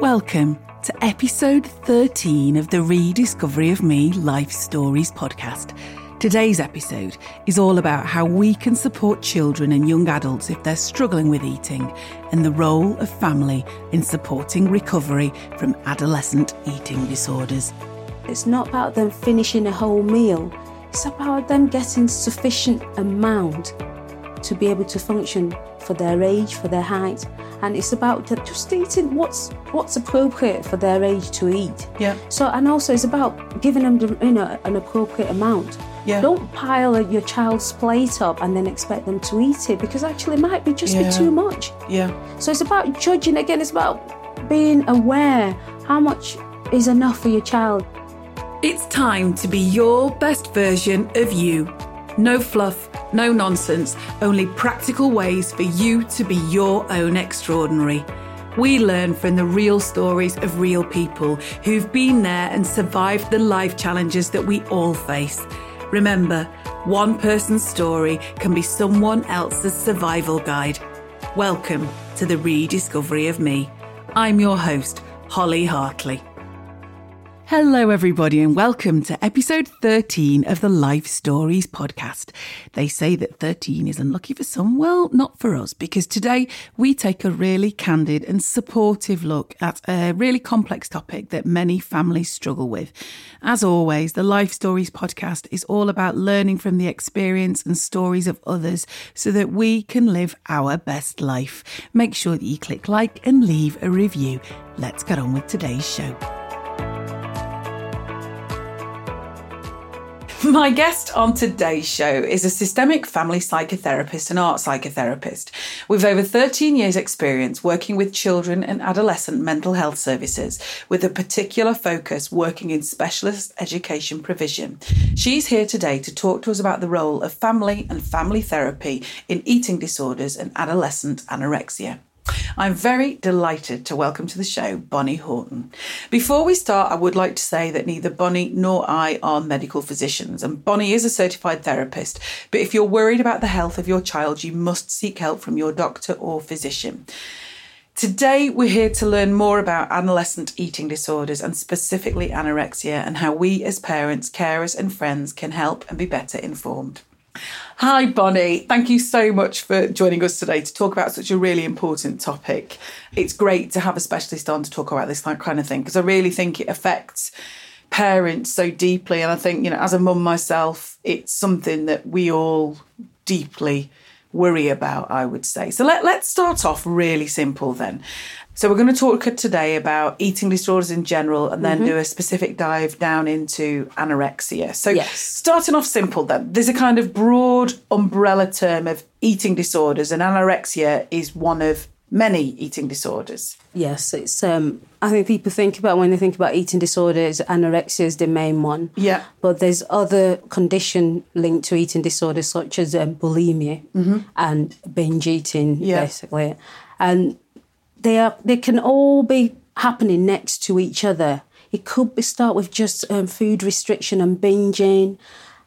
Welcome to episode 13 of the Rediscovery of Me Life Stories podcast. Today's episode is all about how we can support children and young adults if they're struggling with eating and the role of family in supporting recovery from adolescent eating disorders. It's not about them finishing a whole meal, it's about them getting sufficient amount to be able to function for their age, for their height, and it's about just eating what's what's appropriate for their age to eat. Yeah. So and also it's about giving them the, you know an appropriate amount. Yeah. Don't pile your child's plate up and then expect them to eat it because actually it might be just Yeah. be too much. Yeah. So it's about judging again. It's about being aware how much is enough for your child. It's time to be your best version of you. No fluff, no nonsense, only practical ways for you to be your own extraordinary. We learn from the real stories of real people who've been there and survived the life challenges that we all face. Remember, one person's story can be someone else's survival guide. Welcome to the rediscovery of me. I'm your host, Holly Hartley. Hello, everybody, and welcome to episode 13 of the Life Stories podcast. They say that 13 is unlucky for some. Well, not for us, because today we take a really candid and supportive look at a really complex topic that many families struggle with. As always, the Life Stories podcast is all about learning from the experience and stories of others so that we can live our best life. Make sure that you click like and leave a review. Let's get on with today's show. My guest on today's show is a systemic family psychotherapist and art psychotherapist with over 13 years' experience working with children and adolescent mental health services, with a particular focus working in specialist education provision. She's here today to talk to us about the role of family and family therapy in eating disorders and adolescent anorexia. I'm very delighted to welcome to the show Bonnie Haughton. Before we start, I would like to say that neither Bonnie nor I are medical physicians, and Bonnie is a certified therapist. But if you're worried about the health of your child, you must seek help from your doctor or physician. Today, we're here to learn more about adolescent eating disorders and specifically anorexia and how we as parents, carers, and friends can help and be better informed. Hi, Bonnie. Thank you so much for joining us today to talk about such a really important topic. It's great to have a specialist on to talk about this kind of thing because I really think it affects parents so deeply. And I think, you know, as a mum myself, it's something that we all deeply worry about, I would say. So let, let's start off really simple then. So we're going to talk today about eating disorders in general and then do a specific dive down into anorexia. So Yes. starting off simple then, there's a kind of broad umbrella term of eating disorders and anorexia is one of many eating disorders. Yes, it's. Um, I think people think about when they think about eating disorders, anorexia is the main one. Yeah. But there's other condition linked to eating disorders such as um, bulimia and binge eating, Yeah. basically, and they are they can all be happening next to each other. It could be start with just um, food restriction and binging,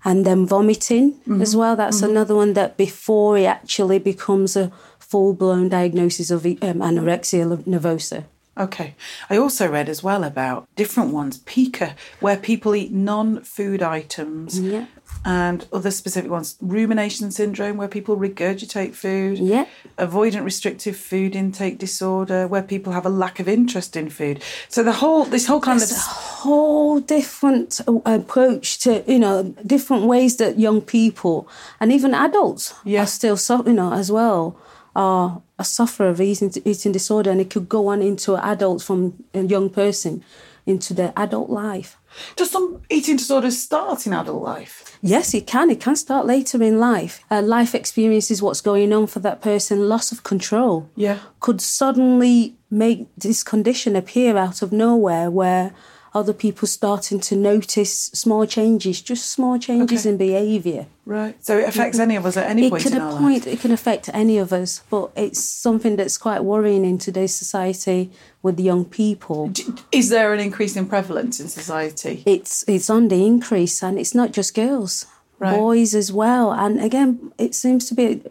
and then vomiting as well. That's another one that before it actually becomes a full blown diagnosis of um, anorexia nervosa. Okay. I also read as well about different ones, pica, where people eat non-food items Yeah. and other specific ones, rumination syndrome where people regurgitate food, Yeah. avoidant restrictive food intake disorder where people have a lack of interest in food. So the whole this whole kind a of whole different uh, approach to you know different ways that young people and even adults Yeah. are still so you know as well are a sufferer of eating eating disorder and it could go on into adults from a young person into their adult life. does some eating disorders start in adult life? Yes, it can. It can start later in life. Uh, life experiences what's going on for that person. Loss of control. Yeah. Could suddenly make this condition appear out of nowhere where other people starting to notice small changes, just small changes Okay. in behaviour. Right. So it affects mm-hmm. any of us at any It point can in our point. life. It can affect any of us, but it's something that's quite worrying in today's society with young people. Is there an increase in prevalence in society? it's it's on the increase, and it's not just girls, Right. boys as well. And again, it seems to be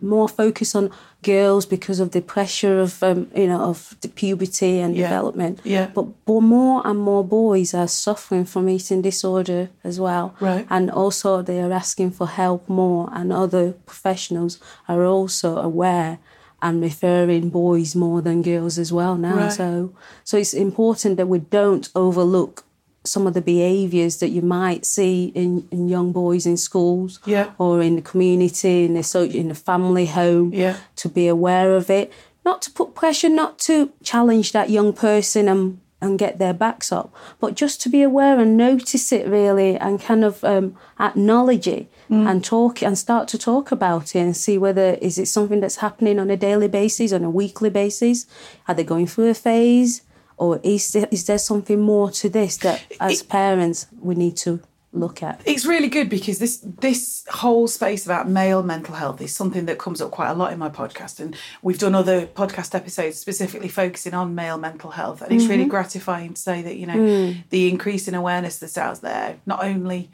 more focus on girls because of the pressure of um, you know of the puberty and Yeah. development. Yeah. But more and more boys are suffering from eating disorder as well. Right. And also they are asking for help more, and other professionals are also aware and referring boys more than girls as well now. Right. So so it's important that we don't overlook some of the behaviours that you might see in, in young boys in schools Yeah. or in the community, in the so in the family home, Yeah. to be aware of it. Not to put pressure, not to challenge that young person and and get their backs up, but just to be aware and notice it really and kind of um, acknowledge it and talk and start to talk about it and see whether is it something that's happening on a daily basis, on a weekly basis. Are they going through a phase, or is there, is there something more to this that as parents we need to look at? It's really good because this this whole space about male mental health is something that comes up quite a lot in my podcast, and we've done other podcast episodes specifically focusing on male mental health, and it's really Mm-hmm. gratifying to say that you know Mm. the increase in awareness that's out there, not only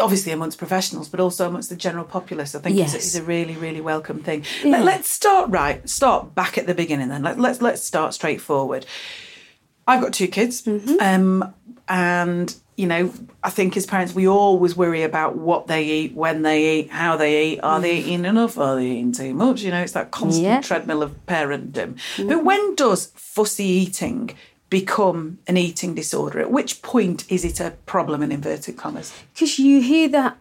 obviously amongst professionals, but also amongst the general populace. I think is, Yes. is a really really welcome thing. Yeah. Let, us start right, start back at the beginning then. Let, let's let's start straightforward. I've got two kids, Mm-hmm. um, and you know, I think as parents we always worry about what they eat, when they eat, how they eat. Are they eating enough? Are they eating too much? You know, it's that constant Yeah. treadmill of parentdom. But when does fussy eating become an eating disorder? At which point is it a problem in inverted commas? because you hear that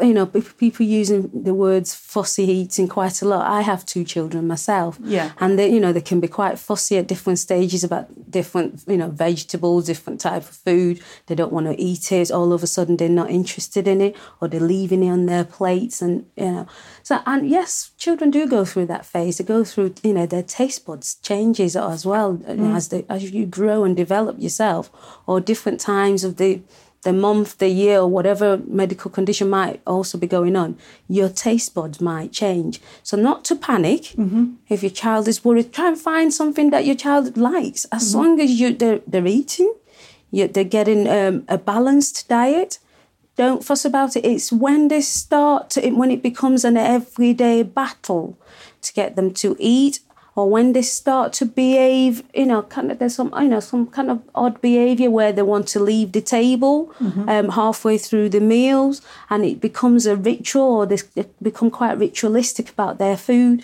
you know people using the words fussy eating quite a lot i have two children myself. Yeah. and they you know they can be quite fussy at different stages about different you know vegetables different type of food. They don't want to eat it. All of a sudden they're not interested in it or they're leaving it on their plates and you know. So and yes children do go through that phase. They go through you know their taste buds changes as well you know, mm. as they as you grow and develop yourself or different times of the the month, the year, or whatever medical condition might also be going on, your taste buds might change. So, not to panic. If your child is worried, try and find something that your child likes. As long as you they're, they're eating, you, they're getting um, a balanced diet. Don't fuss about it. It's when they start to, when it becomes an everyday battle to get them to eat or when they start to behave, you know, kind of there's some, you know, some kind of odd behaviour where they want to leave the table um, halfway through the meals, and it becomes a ritual, or they, they become quite ritualistic about their food.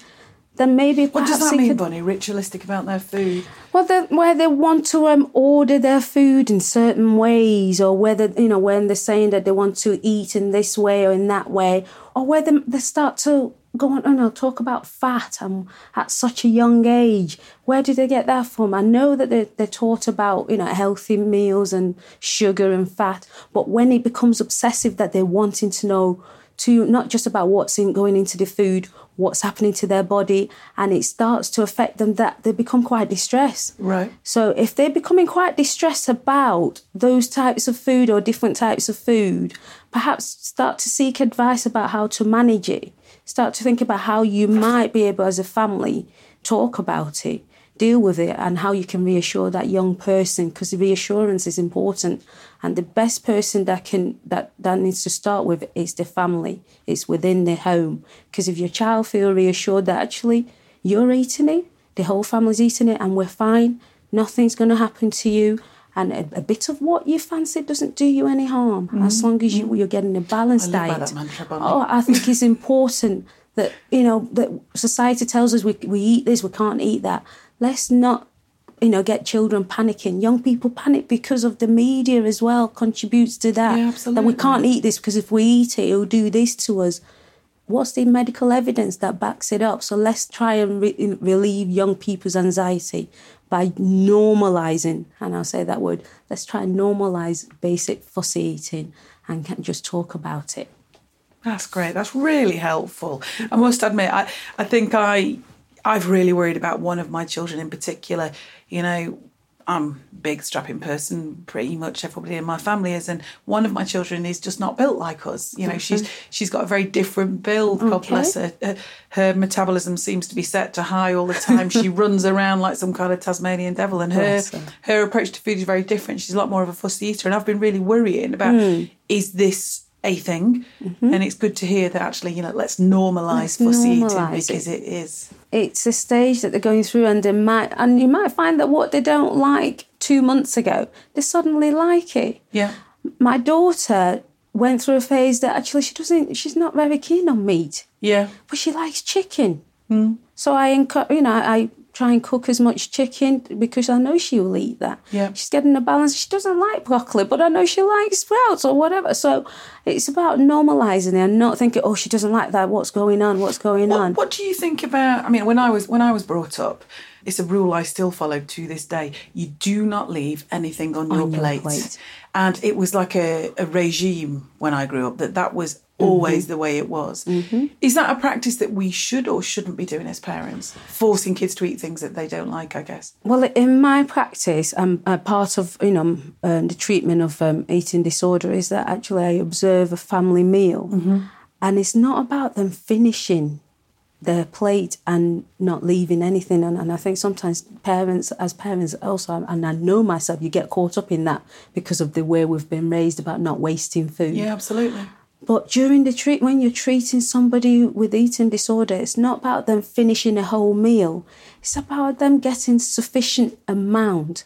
Then maybe What does that mean, could- Bonnie? Ritualistic about their food? well, where they want to um, order their food in certain ways, or whether you know when they're saying that they want to eat in this way or in that way, or whether they start to go on, you know, talk about fat um, at such a young age. Where did they get that from? I know that they're, they're taught about you know healthy meals and sugar and fat, but when it becomes obsessive that they're wanting to know to not just about what's in, going into the food, what's happening to their body, and it starts to affect them that they become quite distressed. Right. So if they're becoming quite distressed about those types of food or different types of food, perhaps start to seek advice about how to manage it. Start to think about how you might be able as a family talk about it, deal with it and how you can reassure that young person because reassurance is important. And the best person that can that that needs to start with is the family. It's within the home. Because if your child feel reassured that actually you're eating it the whole family's eating it and we're fine nothing's going to happen to you and a, a bit of what you fancy doesn't do you any harm as long as you, you're getting a balanced Mm-hmm. Diet. mantra, oh i think it's important that you know that society tells us we, we eat this we can't eat that. Let's not you know get children panicking. Young people panic because of the media as well contributes to that. Yeah, that we can't eat this because if we eat it it'll do this to us. What's the medical evidence that backs it up? So let's try and re- relieve young people's anxiety by normalizing and i'll say that word let's try and normalize basic fussy eating and can just talk about it That's great. That's really helpful. I must admit, I, I think I I've really worried about one of my children in particular. You know, I'm a big strapping person, pretty much everybody in my family is, and one of my children is just not built like us. You know, she's she's got a very different build. God Okay. bless her. her. Her metabolism seems to be set to high all the time. she runs around like some kind of Tasmanian devil, and her Bless her. approach to food is very different. She's a lot more of a fussy eater, and I've been really worrying about Hmm. is this a thing, and it's good to hear that actually, you know, let's normalise Mm-hmm. Let's fussy eating normalise because it. it is. it's a stage that they're going through and they might and you might find that what they don't like two months ago they suddenly like it Yeah. my daughter went through a phase that actually she doesn't she's not very keen on meat Yeah. but she likes chicken so i encourage you know i try and cook as much chicken because i know she will eat that Yeah. she's getting a balance she doesn't like broccoli but i know she likes sprouts or whatever so it's about normalizing it and not thinking oh she doesn't like that what's going on what's going on What, what do you think about? I mean, when I was when I was brought up, it's a rule I still follow to this day. You do not leave anything on, your, On your plate. plate. and it was like a, a regime when I grew up that that was always Mm-hmm. the way it was. Is that a practice that we should or shouldn't be doing as parents? Forcing kids to eat things that they don't like, I guess. Well, in my practice, I'm a part of you know um, the treatment of um, eating disorder is that actually I observe a family meal, and it's not about them finishing their plate and not leaving anything. And, and I think sometimes parents, as parents, also, and I know myself, you get caught up in that because of the way we've been raised about not wasting food. Yeah, absolutely. But during the treat, when you're treating somebody with eating disorder, it's not about them finishing a whole meal. It's about them getting sufficient amount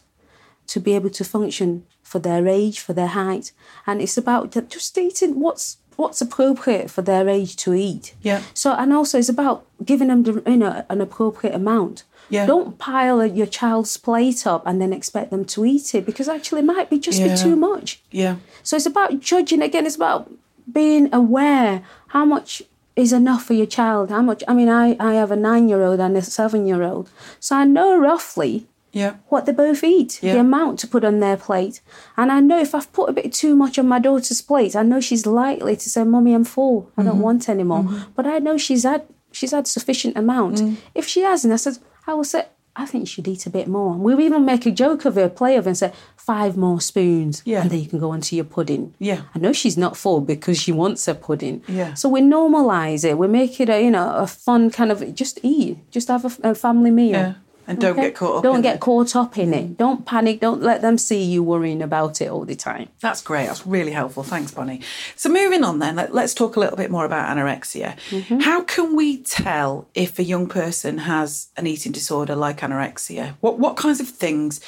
to be able to function for their age, for their height, and it's about just eating what's what's appropriate for their age to eat. Yeah. So and also it's about giving them the, you know an appropriate amount. Yeah. Don't pile your child's plate up and then expect them to eat it because actually it might be just Yeah. be too much. Yeah. So it's about judging again. It's about being aware how much is enough for your child. How much? I mean, I, I have a nine year old and a seven year old, so I know roughly Yeah. what they both eat, Yeah. the amount to put on their plate, and I know if I've put a bit too much on my daughter's plate, I know she's likely to say, "Mummy, I'm full. I don't mm-hmm. want any more." Mm-hmm. But I know she's had she's had sufficient amount. Mm. If she hasn't, I said, I will say. I think you should eat a bit more. We'll even make a joke of it, play of it, and say five more spoons, Yeah. and then you can go on to your pudding. Yeah. I know she's not full because she wants a pudding. Yeah. So we normalise it. We make it a you know a fun kind of just eat, just have a, a family meal. Yeah. And don't Okay? get caught up Don't in get it. caught up in it. Mm. Don't panic. Don't let them see you worrying about it all the time. That's great. That's really helpful. Thanks, Bonnie. So, moving on then, let, us talk a little bit more about anorexia. Mm-hmm. How can we tell if a young person has an eating disorder like anorexia? What what kinds of things?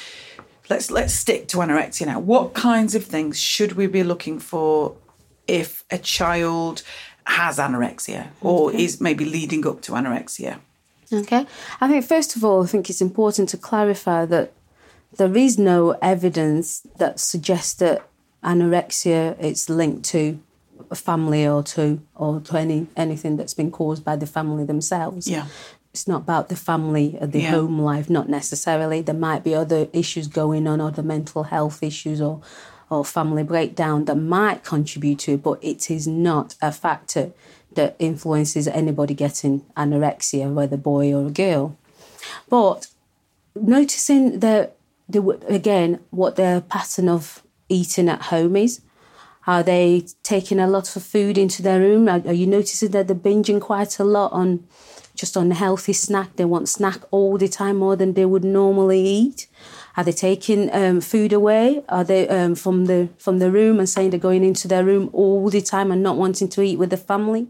Let's let's stick to anorexia now. What kinds of things should we be looking for if a child has anorexia or is maybe leading up to anorexia? Okay. I think first of all, I think it's important to clarify that there is no evidence that suggests that anorexia is linked to a family or to or to any anything that's been caused by the family themselves. Yeah. It's not about the family or the Yeah. home life, not necessarily. There might be other issues going on, other mental health issues or or family breakdown that might contribute to it, but it is not a factor that influences anybody getting anorexia, whether boy or girl. But noticing the, the again what their pattern of eating at home is. Are they taking a lot of food into their room? Are, are you noticing that they're binging quite a lot on just on healthy snack? They want snack all the time more than they would normally eat. Are they taking um, food away? Are they um, from the from the room and saying they're going into their room all the time and not wanting to eat with the family?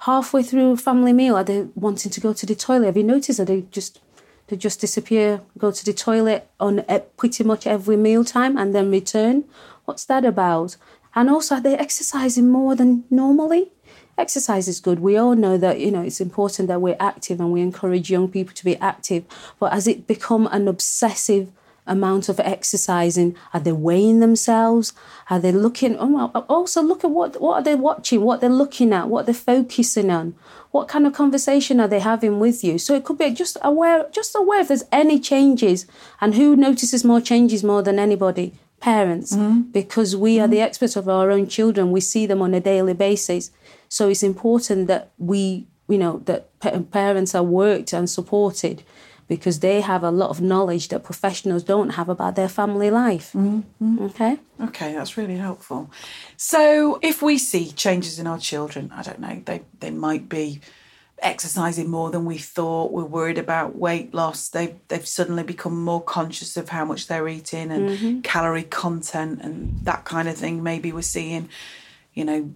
Halfway through a family meal, are they wanting to go to the toilet? Have you noticed that they just they just disappear, go to the toilet on pretty much every meal time and then return? What's that about? And also, are they exercising more than normally? Exercise is good. We all know that you know it's important that we're active and we encourage young people to be active. But has it become an obsessive amount of exercising? Are they weighing themselves? Are they looking? Oh, also look at what what are they watching? What they're looking at? What they're focusing on? What kind of conversation are they having with you? So it could be just aware, just aware if there's any changes, and who notices more changes more than anybody? Parents, mm-hmm. because we are the mm-hmm. experts of our own children. We see them on a daily basis. So it's important that we, you know, that pa- parents are worked and supported because they have a lot of knowledge that professionals don't have about their family life. Okay. Okay, that's really helpful. So, if we see changes in our children, I don't know, they they might be exercising more than we thought. We're worried about weight loss. They they've suddenly become more conscious of how much they're eating and calorie content and that kind of thing. Maybe we're seeing. you know,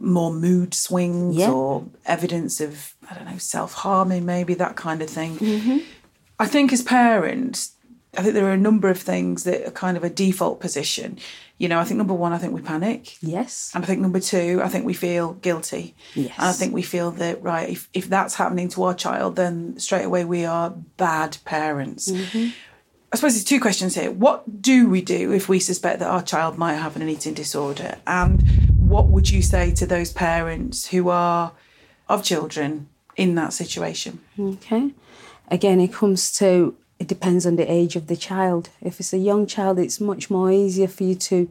more mood swings Yeah. or evidence of, I don't know, self harming, maybe that kind of thing. Mm-hmm. I think as parents, I think there are a number of things that are kind of a default position. You know, I think number one, I think we panic. Yes. And I think number two, I think we feel guilty. Yes. And I think we feel that, right, if, if that's happening to our child, then straight away we are bad parents. Mm-hmm. I suppose there's two questions here. What do we do if we suspect that our child might have an eating disorder? And what would you say to those parents who are of children in that situation? Okay. Again, it comes to it depends on the age of the child. If it's a young child, it's much more easier for you to.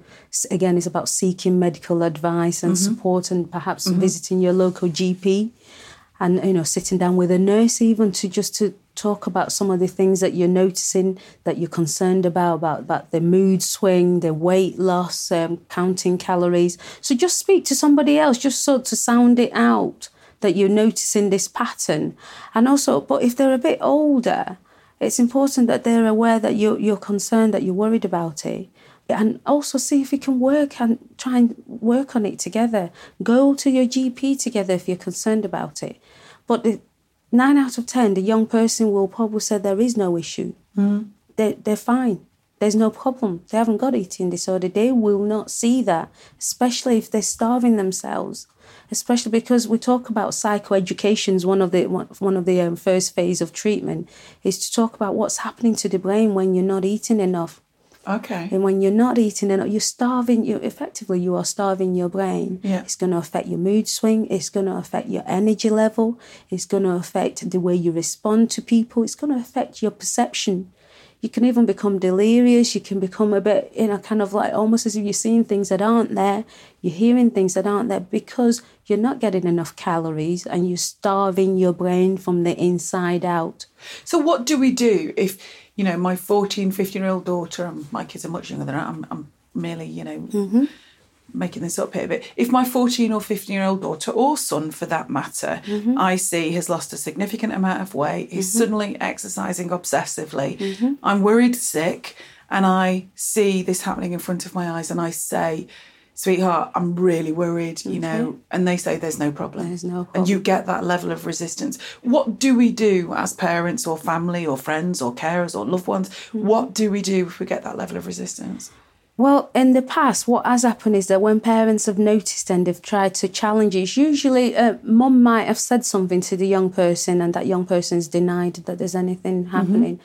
Again, it's about seeking medical advice and support, and perhaps visiting your local GP, and you know, sitting down with a nurse even to just to talk about some of the things that you're noticing that you're concerned about about, about the mood swing the weight loss um, counting calories so just speak to somebody else just so to sound it out that you're noticing this pattern. And also but if they're a bit older it's important that they're aware that you're, you're concerned that you're worried about it. And also see if you can work and try and work on it together. Go to your gp together if you're concerned about it. But the, nine out of ten the young person will probably say there is no issue. Mm. They're, they're fine there's no problem. They haven't got eating disorder. They will not see that especially if they're starving themselves especially because we talk about psychoeducation is one of the one, one of the um, first phase of treatment is to talk about what's happening to the brain when you're not eating enough. Okay. and when you're not eating enough you're starving you effectively you are starving your brain. Yeah. it's going to affect your mood swing. It's going to affect your energy level. It's going to affect the way you respond to people. It's going to affect your perception you can even become delirious you can become a bit you know kind of like almost as if you're seeing things that aren't there you're hearing things that aren't there because you're not getting enough calories and you're starving your brain from the inside out. So what do we do if, you know, my 14, 15 year old daughter, and my kids are much younger than that, I'm, I'm merely, you know, mm-hmm. Making this up here, but if my 14 or 15 year old daughter or son for that matter, mm-hmm. I see has lost a significant amount of weight, is mm-hmm. suddenly exercising obsessively, mm-hmm. I'm worried sick, and I see this happening in front of my eyes, and I say, Sweetheart, I'm really worried, you know, and they say there's no problem. There's no And you get that level of resistance. What do we do as parents or family or friends or carers or loved ones? What do we do if we get that level of resistance? Well, in the past, what has happened is that when parents have noticed and they've tried to challenge it, it's usually uh, mum might have said something to the young person, and that young person's denied that there's anything happening.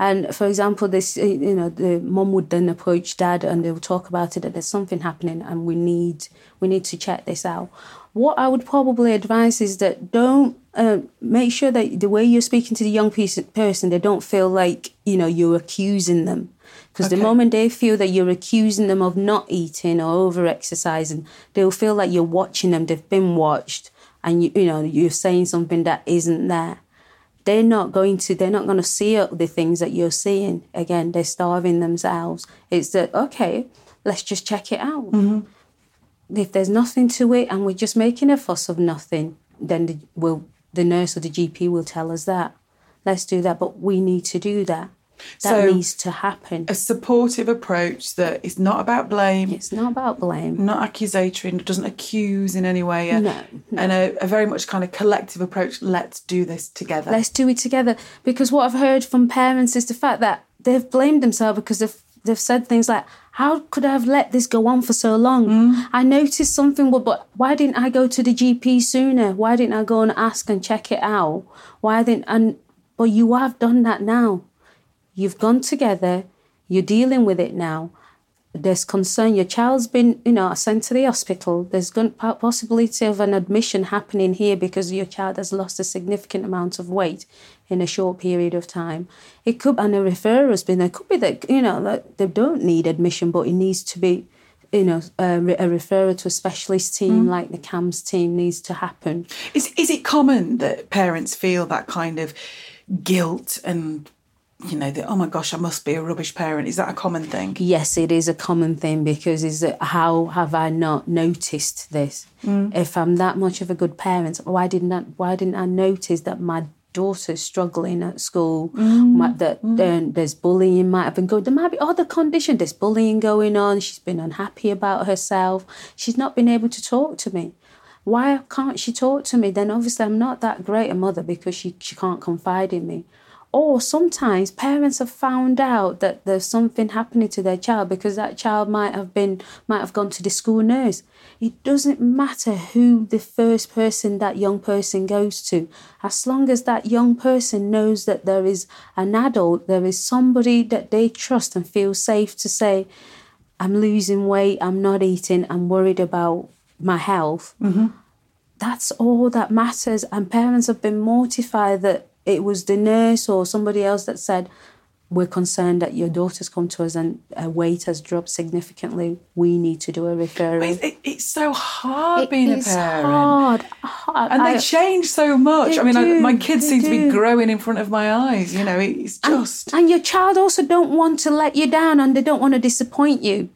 And for example, this uh, you know the mum would then approach dad and they would talk about it that there's something happening and we need we need to check this out. What I would probably advise is that don't uh, make sure that the way you're speaking to the young person, they don't feel like you know you're accusing them. Because the moment they feel that you're accusing them of not eating or over exercising, they'll feel like you're watching them. They've been watched, and you you know you're saying something that isn't there. They're not going to. They're not going to see the things that you're seeing. Again, they're starving themselves. It's that okay. Let's just check it out. Mm-hmm. If there's nothing to it, and we're just making a fuss of nothing, then the, will the nurse or the GP will tell us that. Let's do that, but we need to do that. That So- needs to happen. A supportive approach that is not about blame, It's not about blame. not accusatory, and doesn't accuse in any way. uh, No, And a, a very much kind of collective approach. Let's do this together. Let's do it together. Because what I've heard from parents is the fact that they've blamed themselves because they've they've said things like, "How could I have let this go on for so long? I noticed something, but, but why didn't I go to the GP sooner? Why didn't I go and ask and check it out? Why didn't and but you have done that now. You've gone together. You're dealing with it now. There's concern. Your child's been, you know, sent to the hospital. There's going possibility of an admission happening here because your child has lost a significant amount of weight in a short period of time. It could, and a referral has been. It could be that you know that they don't need admission, but it needs to be, you know, a, a referral to a specialist team mm. like the CAMHS team needs to happen. Is is it common that parents feel that kind of guilt and you know that oh my gosh I must be a rubbish parent? Is that a common thing? Yes, it is a common thing because is that how have I not noticed this? Mm. If I'm that much of a good parent, why didn't I, why didn't I notice that my daughter's struggling at school, mm. might, that mm. then there's bullying might have been going. There might be other conditions. There's bullying going on. She's been unhappy about herself. She's not been able to talk to me. Why can't she talk to me? Then obviously I'm not that great a mother because she, she can't confide in me. Or sometimes parents have found out that there's something happening to their child because that child might have been might have gone to the school nurse. It doesn't matter who the first person that young person goes to, as long as that young person knows that there is an adult, there is somebody that they trust and feel safe to say, I'm losing weight, I'm not eating, I'm worried about my health. Mm-hmm. That's all that matters. And parents have been mortified that it was the nurse or somebody else that said, We're concerned that your daughter's come to us and her weight has dropped significantly. We need to do a referral. It, it- it's so hard It being a parent. hard. hard. And they change so much. I mean, I, my kids seem to be growing in front of my eyes. You know, it's just. And your child also don't want to let you down and they don't want to disappoint you.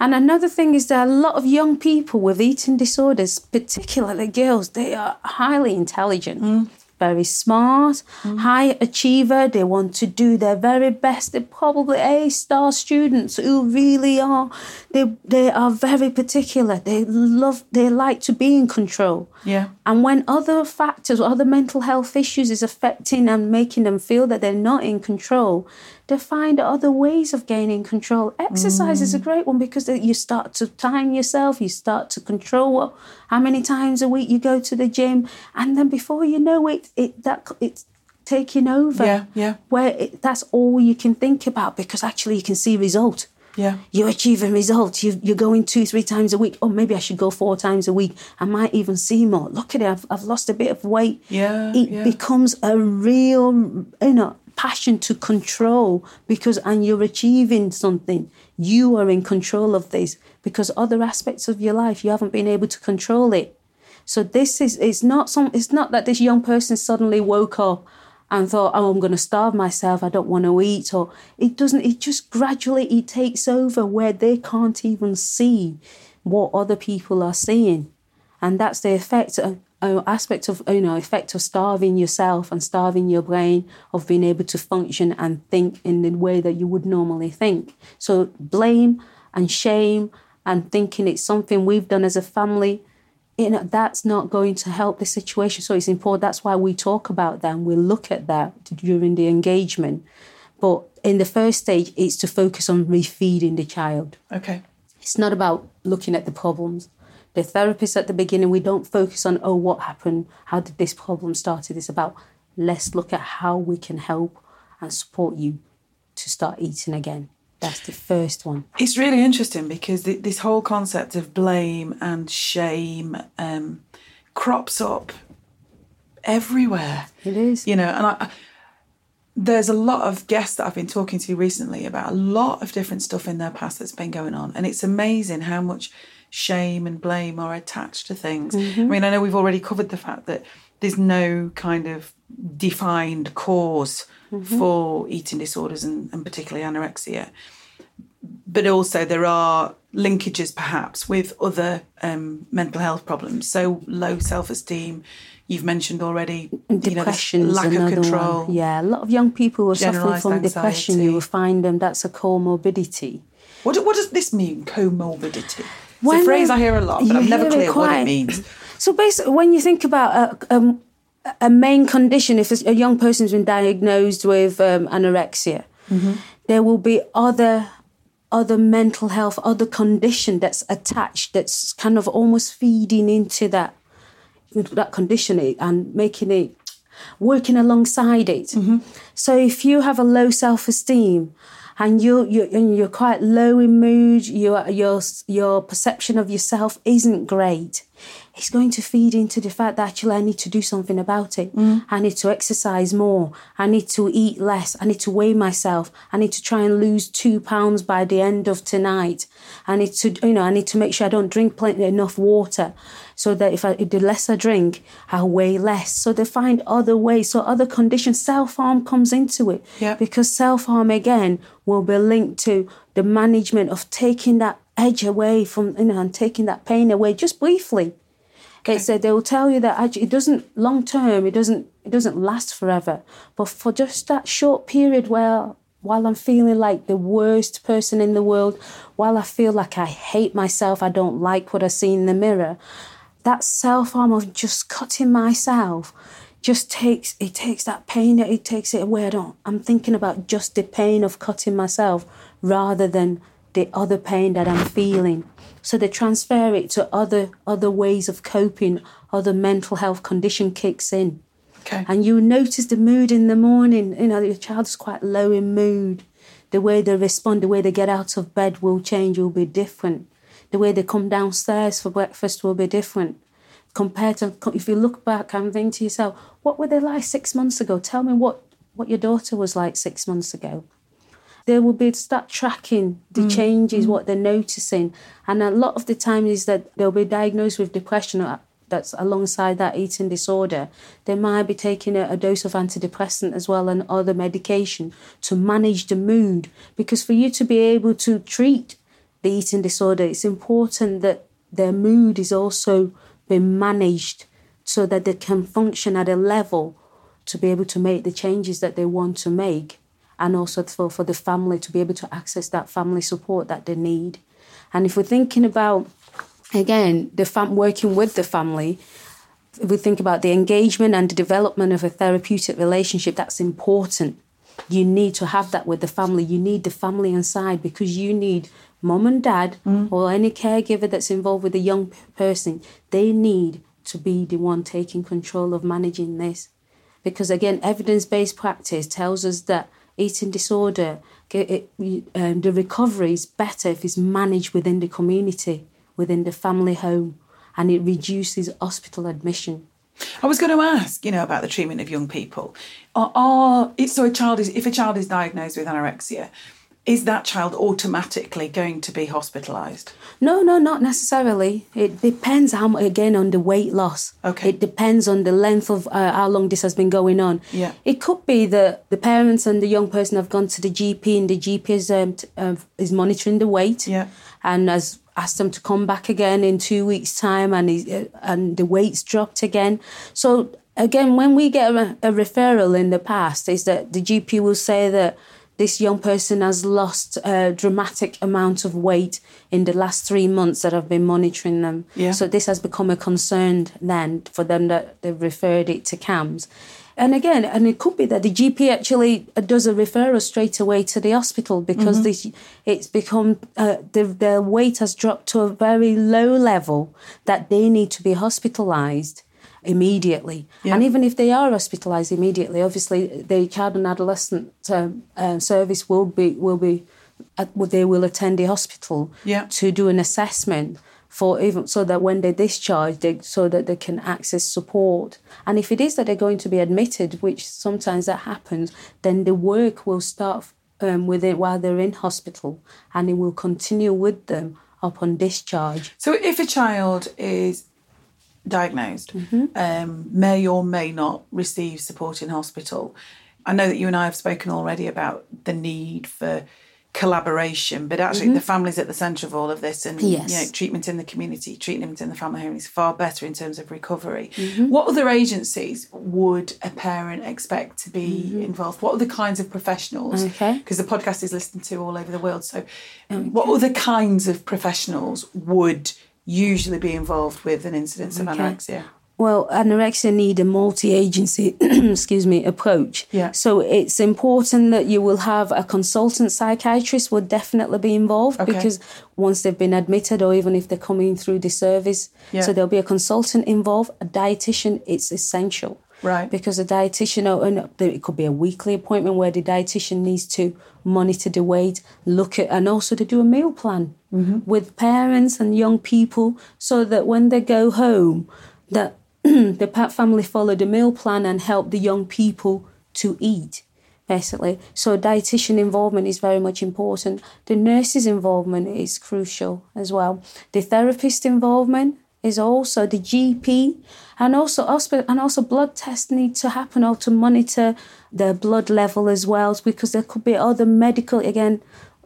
And another thing is that a lot of young people with eating disorders, particularly girls, they are highly intelligent, mm. Very smart, mm. high achiever. They want to do their very best. They're probably A star students who really are. They they are very particular. They love. They like to be in control. Yeah. And when other factors, other mental health issues is affecting and making them feel that they're not in control, they find other ways of gaining control. Exercise is a mm. great one because you start to time yourself, you start to control what, how many times a week you go to the gym, and then before you know it, it that it's taking over. Yeah, yeah. Where it, that's all you can think about because actually you can see result Yeah. you're achieving results. You, you're going two, three times a week. Oh, maybe I should go four times a week. I might even see more. Look at it. I've, I've lost a bit of weight. Yeah, It yeah. becomes a real, you know, passion to control because, and you're achieving something. You are in control of this because other aspects of your life, you haven't been able to control it. So this is, it's not some, it's not that this young person suddenly woke up and thought, oh, I'm going to starve myself. I don't want to eat. Or it doesn't, it just gradually, it takes over where they can't even see what other people are seeing. And that's the effect, of, aspect of, you know, effect of starving yourself and starving your brain of being able to function and think in the way that you would normally think. So blame and shame and thinking it's something we've done as a family you know that's not going to help the situation so it's important that's why we talk about that and we look at that during the engagement but in the first stage it's to focus on refeeding the child Okay. it's not about looking at the problems the therapist at the beginning we don't focus on oh what happened? How did this problem started it's about let's look at how we can help and support you to start eating again. That's the first one. It's really interesting because th- this whole concept of blame and shame um, crops up everywhere. it is. You know, and I, I- there's a lot of guests that I've been talking to recently about a lot of different stuff in their past that's been going on, and it's amazing how much shame and blame are attached to things. I mean, I know we've already covered the fact that there's no kind of defined cause for eating disorders and, and particularly anorexia but also there are linkages perhaps with other um, mental health problems. So low self-esteem, you've mentioned already. You know, Depression lack of control. One. Yeah, a lot of young people who are suffering from depression. you will find them. That's a comorbidity. What, what does this mean? Comorbidity. It's When a phrase I hear a lot, but I'm never clear it what it means. So basically, when you think about a, um, a main condition, if a young person's been diagnosed with um, anorexia, Mm-hmm. there will be other other mental health, other condition that's attached, that's kind of almost feeding into that that condition and making it working alongside it. So if you have a low self esteem and you you and you're quite low in mood, your your your perception of yourself isn't great. It's going to feed into the fact that actually I need to do something about it. Mm. I need to exercise more. I need to eat less. I need to weigh myself. I need to try and lose two pounds by the end of tonight. I need to, you know, I need to make sure I don't drink plenty enough water, so that if I the less I drink, I'll weigh less. So they find other ways. So other conditions, self harm comes into it. Yeah. Because self harm again will be linked to the management of taking that edge away from, you know, and taking that pain away just briefly. It's that they will tell you that actually it doesn't long term. It doesn't it doesn't last forever. But for just that short period where while I'm feeling like the worst person in the world, while I feel like I hate myself, I don't like what I see in the mirror, that self harm of just cutting myself just takes it takes that pain that it takes it away. I don't I'm thinking about just the pain of cutting myself rather than the other pain that I'm feeling. So they transfer it to other other ways of coping, other mental health condition kicks in. Okay. And you notice the mood in the morning, you know, your child's quite low in mood. The way they respond, the way they get out of bed will change, will be different. The way they come downstairs for breakfast will be different. Compared to if you look back and think to yourself, what were they like six months ago? Tell me what, what your daughter was like six months ago they will be start tracking the mm. changes, mm. what they're noticing, and a lot of the time is that they'll be diagnosed with depression that's alongside that eating disorder. They might be taking a, a dose of antidepressant as well and other medication to manage the mood. Because for you to be able to treat the eating disorder, it's important that their mood is also being managed so that they can function at a level to be able to make the changes that they want to make and also for, for the family to be able to access that family support that they need. And if we're thinking about, again, the fam- working with the family, if we think about the engagement and the development of a therapeutic relationship, that's important. You need to have that with the family. You need the family inside because you need mom and dad mm. or any caregiver that's involved with a young person. They need to be the one taking control of managing this. Because again, evidence based practice tells us that eating disorder, it, um, the recovery is better if it's managed within the community, within the family home, and it reduces hospital admission. I was going to ask, you know, about the treatment of young people. Are, are so a child is if a child is diagnosed with anorexia, is that child automatically going to be hospitalised? No, no, not necessarily. It depends how again on the weight loss. Okay. It depends on the length of uh, how long this has been going on. Yeah. It could be that the parents and the young person have gone to the GP and the GP is um, t- uh, is monitoring the weight. Yeah. And has asked them to come back again in two weeks' time, and he, uh, and the weight's dropped again. So again, when we get a, a referral in the past, is that the GP will say that this young person has lost a dramatic amount of weight in the last three months that I've been monitoring them. Yeah. So this has become a concern then for them that they've referred it to CAMHS. And again, and it could be that the GP actually does a referral straight away to the hospital because mm-hmm. this, it's become uh, the, their weight has dropped to a very low level that they need to be hospitalised immediately. Yeah. And even if they are hospitalised immediately, obviously the child and adolescent um, uh, service will be will be uh, they will attend the hospital yeah. to do an assessment for even so that when they discharge, they so that they can access support. And if it is that they're going to be admitted, which sometimes that happens, then the work will start um, with it while they're in hospital, and it will continue with them upon discharge. So if a child is diagnosed mm-hmm. um, may or may not receive support in hospital. I know that you and I have spoken already about the need for collaboration, but actually mm-hmm. the family's at the centre of all of this, and yes. you know, treatment in the community, treatment in the family home is far better in terms of recovery. Mm-hmm. What other agencies would a parent expect to be mm-hmm. involved? What are the kinds of professionals? Okay, because the podcast is listened to all over the world. So, okay. what other kinds of professionals would usually be involved with an incidence okay. of anorexia? Well, anorexia need a multi-agency, excuse me, approach. Yeah. So it's important that you will have a consultant psychiatrist would definitely be involved okay. because once they've been admitted or even if they're coming through the service, yeah. so there'll be a consultant involved. A dietitian, it's essential. Right. Because a dietitian, it could be a weekly appointment where the dietitian needs to monitor the weight, look at, and also to do a meal plan mm-hmm. with parents and young people so that when they go home, that the Pat family follow the meal plan and help the young people to eat basically. So dietitian involvement is very much important. The nurse's involvement is crucial as well. The therapist involvement is also the GP and also and also blood tests need to happen or to monitor the blood level as well because there could be other medical again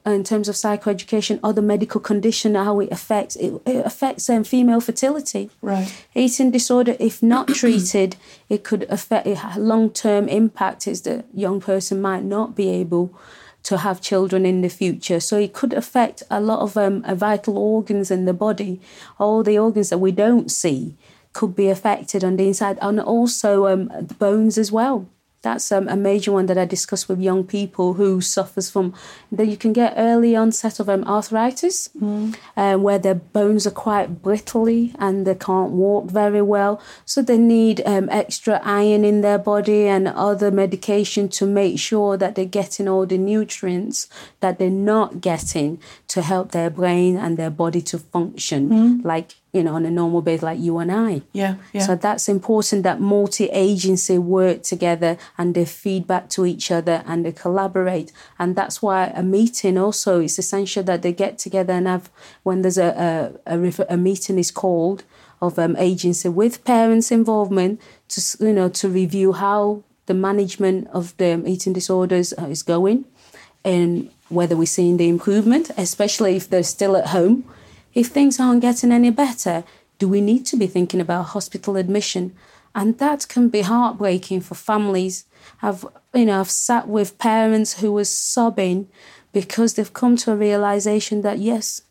in terms of psychoeducation, other medical condition, how it affects it, it affects um, female fertility. Right. Eating disorder, if not treated, it could affect long term impact. Is that young person might not be able to have children in the future. So it could affect a lot of um, vital organs in the body, all the organs that we don't see could be affected on the inside, and also um, the bones as well. That's um, a major one that I discuss with young people who suffers from that you can get early onset of um, arthritis, mm. um, where their bones are quite brittly and they can't walk very well. So they need um, extra iron in their body and other medication to make sure that they're getting all the nutrients that they're not getting to help their brain and their body to function mm. like you know, on a normal basis like you and I. Yeah, yeah. So that's important that multi-agency work together and they feedback to each other and they collaborate. And that's why a meeting also is essential that they get together and have when there's a a, a, a meeting is called of um, agency with parents' involvement to you know to review how the management of the eating disorders uh, is going and whether we're seeing the improvement, especially if they're still at home if things aren't getting any better, do we need to be thinking about hospital admission? And that can be heartbreaking for families. I've, you know, I've sat with parents who were sobbing because they've come to a realization that yes,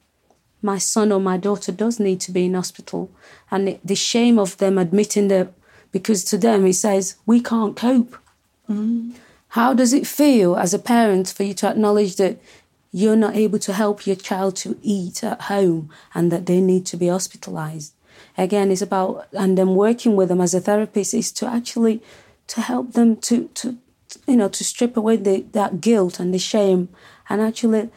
my son or my daughter does need to be in hospital, and the shame of them admitting that because to them he says we can't cope. Mm. How does it feel as a parent for you to acknowledge that you're not able to help your child to eat at home and that they need to be hospitalized. Again it's about and then working with them as a therapist is to actually to help them to to you know to strip away the, that guilt and the shame and actually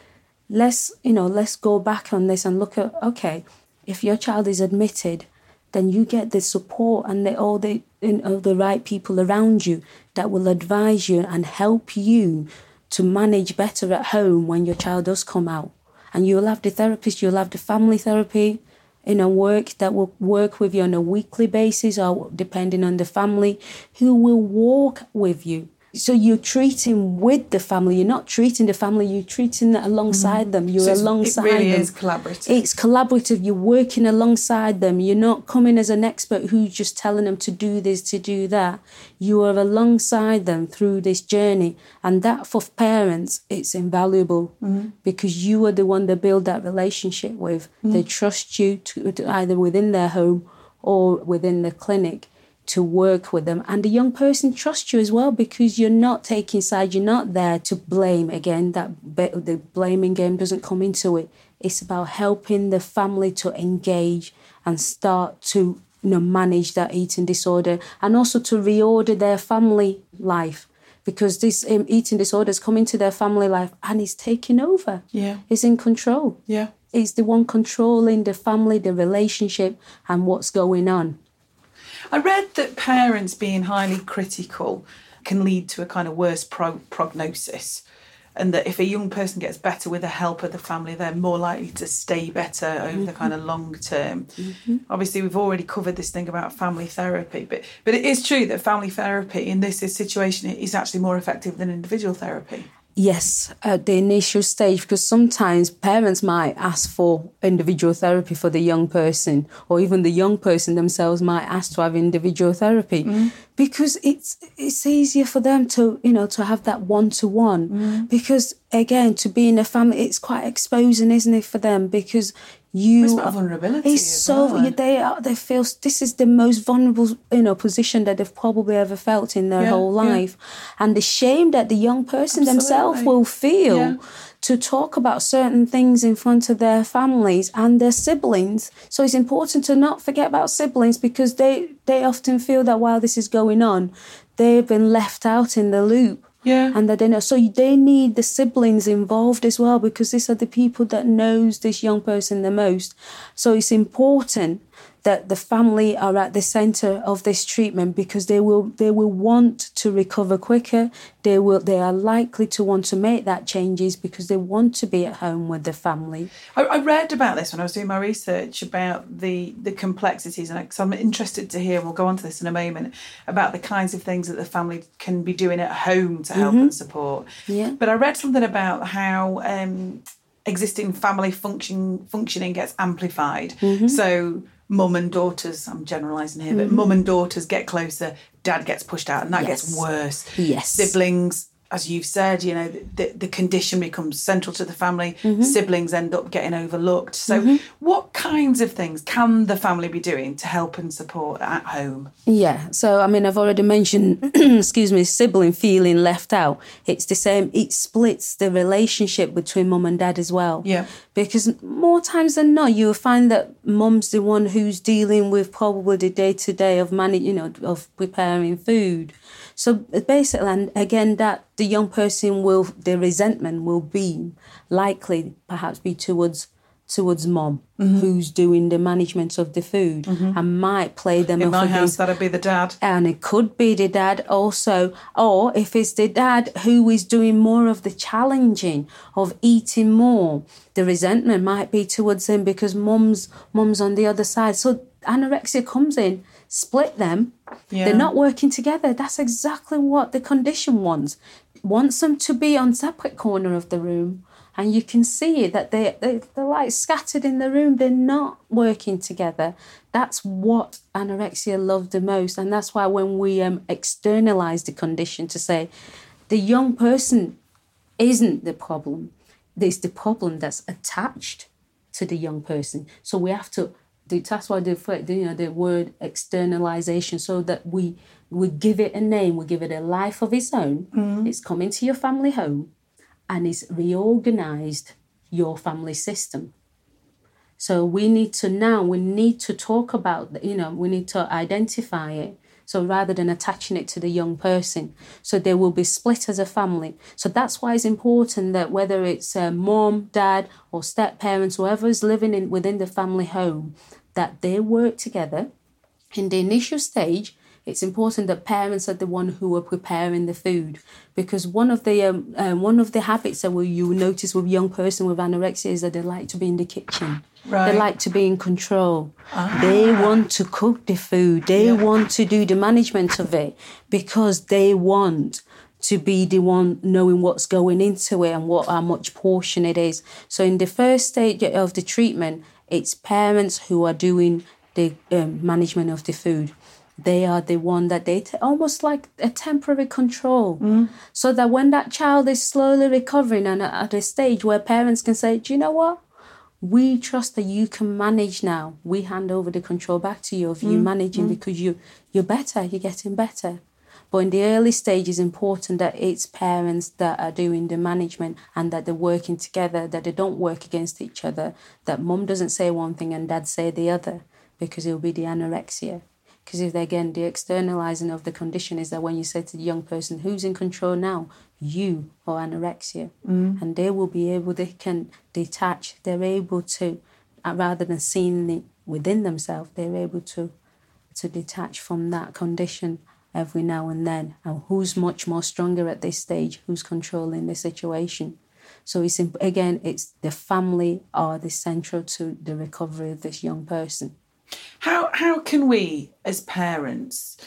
let's you know let's go back on this and look at okay if your child is admitted then you get the support and the, all the you know, the right people around you that will advise you and help you to manage better at home when your child does come out. And you'll have the therapist, you'll have the family therapy, you know, work that will work with you on a weekly basis or depending on the family, who will walk with you so you're treating with the family. You're not treating the family. You're treating alongside mm. them. You're so alongside it really them. is collaborative. It's collaborative. You're working alongside them. You're not coming as an expert who's just telling them to do this, to do that. You are alongside them through this journey, and that for parents, it's invaluable mm. because you are the one they build that relationship with. Mm. They trust you to, to either within their home or within the clinic to work with them. And the young person trusts you as well because you're not taking sides. You're not there to blame. Again, that the blaming game doesn't come into it. It's about helping the family to engage and start to you know, manage that eating disorder and also to reorder their family life because this um, eating disorder is coming to their family life and it's taking over. Yeah. It's in control. Yeah. It's the one controlling the family, the relationship, and what's going on. I read that parents being highly critical can lead to a kind of worse pro- prognosis. And that if a young person gets better with the help of the family, they're more likely to stay better over mm-hmm. the kind of long term. Mm-hmm. Obviously, we've already covered this thing about family therapy, but but it is true that family therapy in this situation is actually more effective than individual therapy. Yes, at the initial stage, because sometimes parents might ask for individual therapy for the young person, or even the young person themselves might ask to have individual therapy, mm. because it's it's easier for them to you know to have that one to one. Because again, to be in a family, it's quite exposing, isn't it, for them? Because you it's about vulnerability. It's so well. they are they feel this is the most vulnerable you know position that they've probably ever felt in their yeah, whole life, yeah. and the shame that the young person Absolutely. themselves will feel. Yeah. To talk about certain things in front of their families and their siblings. So it's important to not forget about siblings because they, they often feel that while this is going on, they've been left out in the loop yeah. And they know. So they need the siblings involved as well because these are the people that knows this young person the most. So it's important that the family are at the center of this treatment because they will they will want to recover quicker they will they are likely to want to make that changes because they want to be at home with the family I, I read about this when I was doing my research about the the complexities and I, I'm interested to hear we'll go on to this in a moment about the kinds of things that the family can be doing at home to help and support Yeah. but I read something about how um, existing family function functioning gets amplified. Mm-hmm. So mum and daughters, I'm generalising here, but mm-hmm. mum and daughters get closer, dad gets pushed out, and that gets worse. Yes. Siblings, as you've said, you know, the, the condition becomes central to the family. Mm-hmm. Siblings end up getting overlooked. So, what kinds of things can the family be doing to help and support at home? Yeah, so I mean, I've already mentioned, excuse me, sibling feeling left out. It's the same, it splits the relationship between mum and dad as well. Yeah. Because more times than not, you'll find that mum's the one who's dealing with probably the day to day of managing, you know, of preparing food. So basically, and again, that the young person will, the resentment will be likely perhaps be towards towards mom Mm-hmm. who's doing the management of the food and might play them In my house, that'd be the dad. and it could be the dad also or if it's the dad who is doing more of the challenging of eating more the resentment might be towards him because mom's mom's on the other side so anorexia comes in split them Yeah. they're not working together. That's exactly what the condition wants. Wants them to be on separate corner of the room and you can see that they, they they're like scattered in the room. They're not working together. That's what anorexia loves the most and that's why when we um, externalize the condition to say the young person isn't the problem there's the problem that's attached to the young person. So we have to that's why the phr- you know the word externalization so that we we give it a name we give it a life of its own. Mm-hmm. It's coming to your family home and it's reorganized your family system. So we need to now we need to talk about you know we need to identify it so rather than attaching it to the young person. So they will be split as a family. So that's why it's important that whether it's uh, mom dad or step parents whoever is living in within the family home that they work together in the initial stage it's important that parents are the one who are preparing the food because one of the um, um, one of the habits that we, you notice with young person with anorexia is that they like to be in the kitchen. Right. they like to be in control. Ah. they want to cook the food. They want to do the management of it because they want to be the one knowing what's going into it and what how much portion it is. So in the first stage of the treatment it's parents who are doing the um, management of the food they are the one that they t- almost like a temporary control. Mm. So that when that child is slowly recovering and at a stage where parents can say do you know what? We trust that you can manage now. We hand over the control back to you of you mm. managing mm. because you you're better. You're getting better. But in the early stage it's important that it's parents that are doing the management and that they're working together that they don't work against each other that mum doesn't say one thing and dad say the other because it'll be the anorexia because if they, again the externalizing of the condition is that when you say to the young person who's in control now? You or anorexia? And they will be able they can detach they're able to uh, rather than seeing it within themselves they're able to to detach from that condition every now and then. And who's much more stronger at this stage? Who's controlling the situation? So it's again it's the family are the central to the recovery of this young person How how can we as parents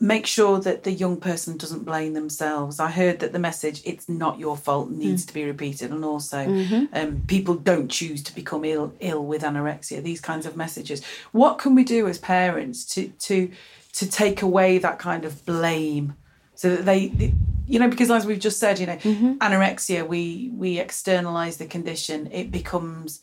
make sure that the young person doesn't blame themselves? I heard that the message "it's not your fault" needs hmm. to be repeated, and also mm-hmm. um, people don't choose to become ill ill with anorexia. These kinds of messages. What can we do as parents to to to take away that kind of blame? So that they, you know, because as we've just said, you know, mm-hmm. anorexia, we we externalize the condition. It becomes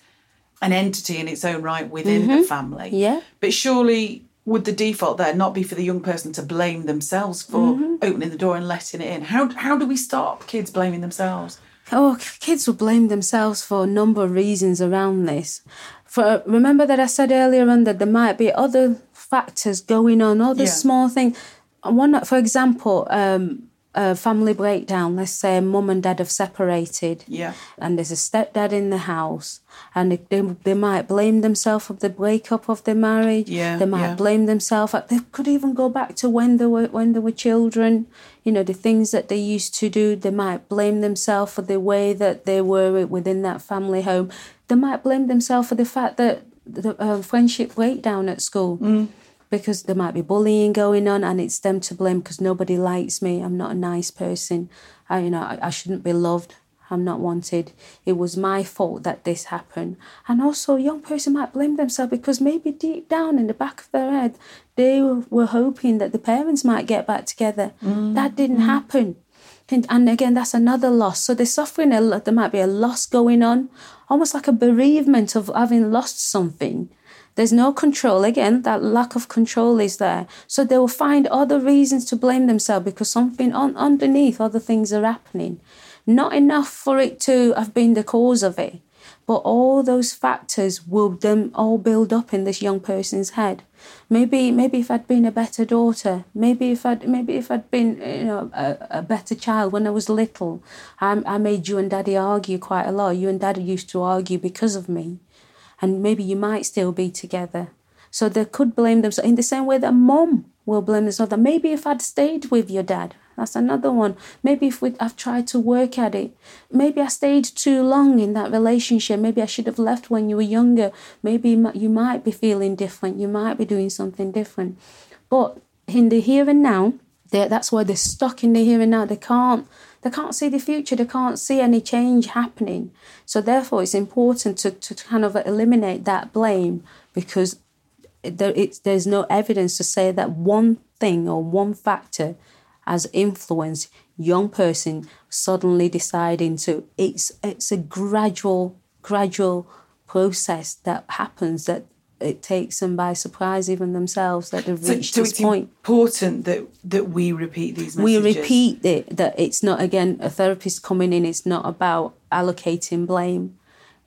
an entity in its own right within the family. Yeah. But surely would the default there not be for the young person to blame themselves for opening the door and letting it in? How how do we stop kids blaming themselves? Oh, kids will blame themselves for a number of reasons around this. For remember that I said earlier on that there might be other factors going on, other Yeah. small things. One, for example, um, a family breakdown, let's say mum and dad have separated, Yeah. and there's a stepdad in the house, and they, they, might blame themselves for the breakup of their marriage. Yeah, they might yeah. blame themselves. They could even go back to when they were when they were children. You know the things that they used to do. They might blame themselves for the way that they were within that family home. They might blame themselves for the fact that the uh, friendship breakdown at school. Mm. Because there might be bullying going on, and it's them to blame because nobody likes me. I'm not a nice person. I, you know, I, I shouldn't be loved. I'm not wanted. It was my fault that this happened. And also, a young person might blame themselves because maybe deep down in the back of their head, they were hoping that the parents might get back together. Mm. That didn't mm. happen. And, and again, that's another loss. So they're suffering a lot. There might be a loss going on, almost like a bereavement of having lost something. There's no control. Again, that lack of control is there. So they will find other reasons to blame themselves because something on, underneath, other things are happening. Not enough for it to have been the cause of it, but all those factors will then all build up in this young person's head. Maybe, maybe if I'd been a better daughter, maybe if I'd, maybe if I'd been, you know, a, a better child when I was little, I, I made you and Daddy argue quite a lot. You and Daddy used to argue because of me and maybe you might still be together. So they could blame themselves in the same way that mom will blame themselves. That maybe if I'd stayed with your dad, that's another one. Maybe if we'd, I've tried to work at it, maybe I stayed too long in that relationship. Maybe I should have left when you were younger. Maybe you might be feeling different. You might be doing something different. But in the here and now, that's why they're stuck in the here and now. They can't they can't see the future. They can't see any change happening. So therefore, it's important to, to kind of eliminate that blame because there, there's no evidence to say that one thing or one factor has influenced young person suddenly deciding to. It's it's a gradual gradual process that happens that it takes them by surprise, even themselves, that they've So, reached so this it's point. important that that we repeat these we repeat it that it's not again a therapist coming in it's not about allocating blame.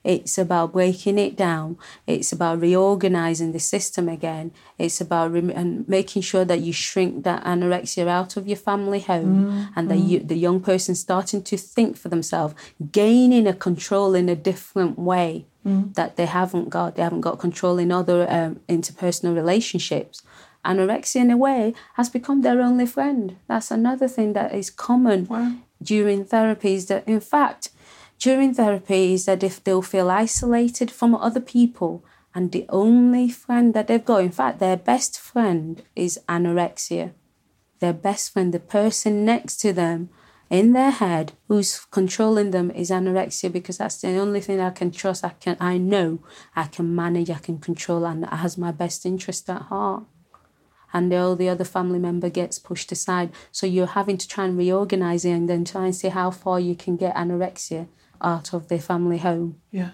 It's about breaking it down. It's about reorganizing the system again. It's about rem- and making sure that you shrink that anorexia out of your family home mm-hmm. and that you, the young person starting to think for themselves gaining a control in a different way that they haven't got they haven't got control in other um, interpersonal relationships. Anorexia in a way has become their only friend. That's another thing that is common Wow. during therapies that in fact during therapy is that if they'll feel isolated from other people and the only friend that they've got in fact their best friend is anorexia. Their best friend the person next to them in their head who's controlling them is anorexia because that's the only thing I can trust I can I know I can manage I can control and that has my best interest at heart and all the other family member gets pushed aside. So you're having to try and reorganize it and then try and see how far you can get anorexia out of their family home. Yeah.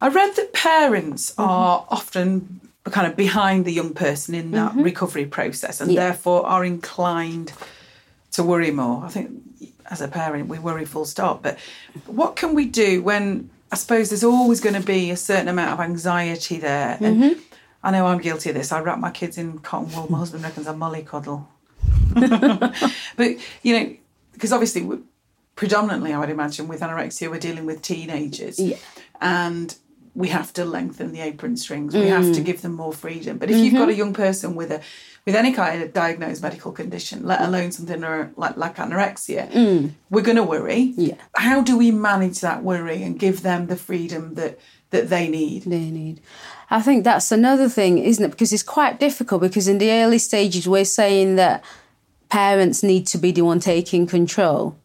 I read that parents Mm-hmm. are often kind of behind the young person in that recovery process and Mm-hmm. Yeah. therefore are inclined to worry more. I think as a parent, we worry full stop. But what can we do when I suppose there's always going to be a certain amount of anxiety there? And Mm-hmm. I know I'm guilty of this. I wrap my kids in cotton wool. My husband reckons I'm mollycoddle. but, you know, because obviously, predominantly, I would imagine, with anorexia, we're dealing with teenagers. Yeah. And we have to lengthen the apron strings. We have Mm. to give them more freedom. But if you've Mm-hmm. got a young person with a with any kind of diagnosed medical condition, let alone something like like anorexia, we're going to worry. Mm. Yeah. How do we manage that worry and give them the freedom that that they need? They need. I think that's another thing, isn't it? Because it's quite difficult because in the early stages we're saying that parents need to be the one taking control.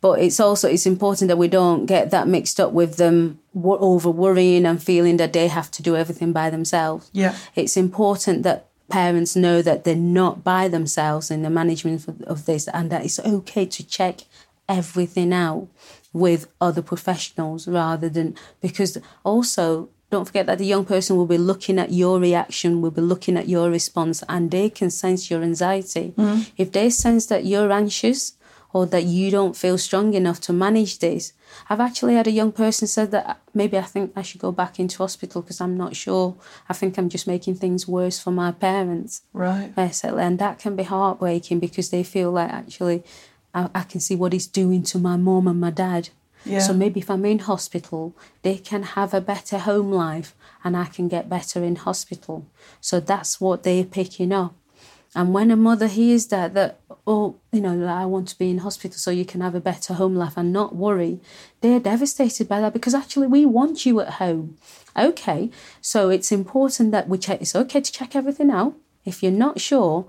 But it's also it's important that we don't get that mixed up with them over worrying and feeling that they have to do everything by themselves. Yeah. It's important that parents know that they're not by themselves in the management of, of this and that it's okay to check everything out with other professionals rather than because also don't forget that the young person will be looking at your reaction, will be looking at your response, and they can sense your anxiety. Mm-hmm. If they sense that you're anxious or that you don't feel strong enough to manage this. I've actually had a young person said that uh, maybe I think I should go back into hospital because I'm not sure. I think I'm just making things worse for my parents. Right. Uh, Basically, and that can be heartbreaking because they feel like actually I, I can see what it's doing to my mom and my dad. Yeah. So maybe if I'm in hospital, they can have a better home life and I can get better in hospital. So that's what they're picking up. And when a mother hears that, that, oh, you know, I want to be in hospital so you can have a better home life and not worry, they're devastated by that because actually we want you at home. Okay, so it's important that we check, it's okay to check everything out. If you're not sure,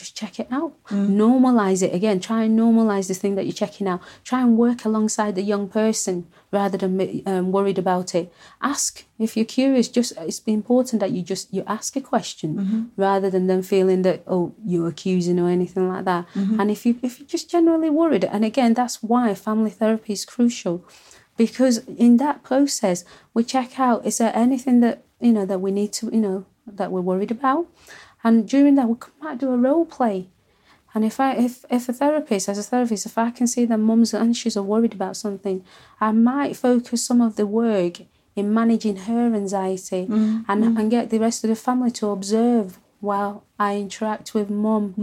just check it out. Mm. Normalize it again. Try and normalize this thing that you're checking out. Try and work alongside the young person rather than um, worried about it. Ask if you're curious. Just it's important that you just you ask a question mm-hmm. rather than them feeling that oh you're accusing or anything like that. Mm-hmm. And if you if you're just generally worried, and again that's why family therapy is crucial, because in that process we check out is there anything that you know that we need to you know that we're worried about and during that, we might do a role play. And if I, if, if a therapist, as a therapist, if I can see that mum's anxious or worried about something, I might focus some of the work in managing her anxiety and, and get the rest of the family to observe while I interact with mum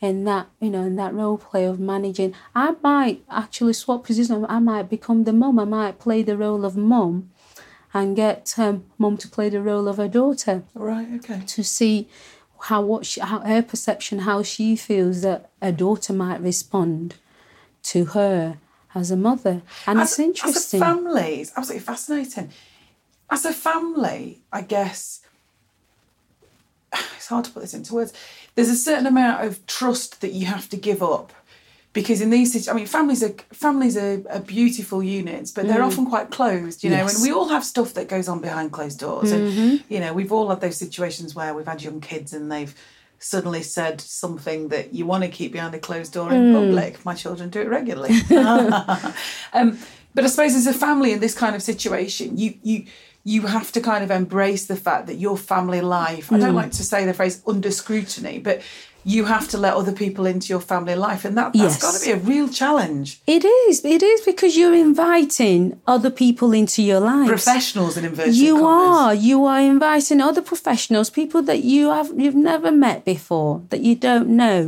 in that, you know, in that role play of managing. I might actually swap positions. I might become the mum. I might play the role of mum and get um, mum to play the role of her daughter Right. Okay. to see how what she, how her perception, how she feels that a daughter might respond to her as a mother, and as, it's interesting. As a family, it's absolutely fascinating. As a family, I guess it's hard to put this into words. There's a certain amount of trust that you have to give up. Because in these, situ- I mean, families are families are, are beautiful units, but they're often quite closed, you know. Mm. Yes. Mm-hmm. And we all have stuff that goes on behind closed doors, and you know, we've all had those situations where we've had young kids and they've suddenly said something that you want to keep behind a closed door in Mm. public. My children do it regularly. um, but I suppose as a family in this kind of situation, you you you have to kind of embrace the fact that your family life. Mm. I don't like to say the phrase under scrutiny, but you have to let other people into your family life, and that that's Yes. got to be a real challenge. it is, it is because you're inviting other people into your life. Professionals in inverted You commas. are. You are inviting other professionals, people that you have you've never met before, that you don't know.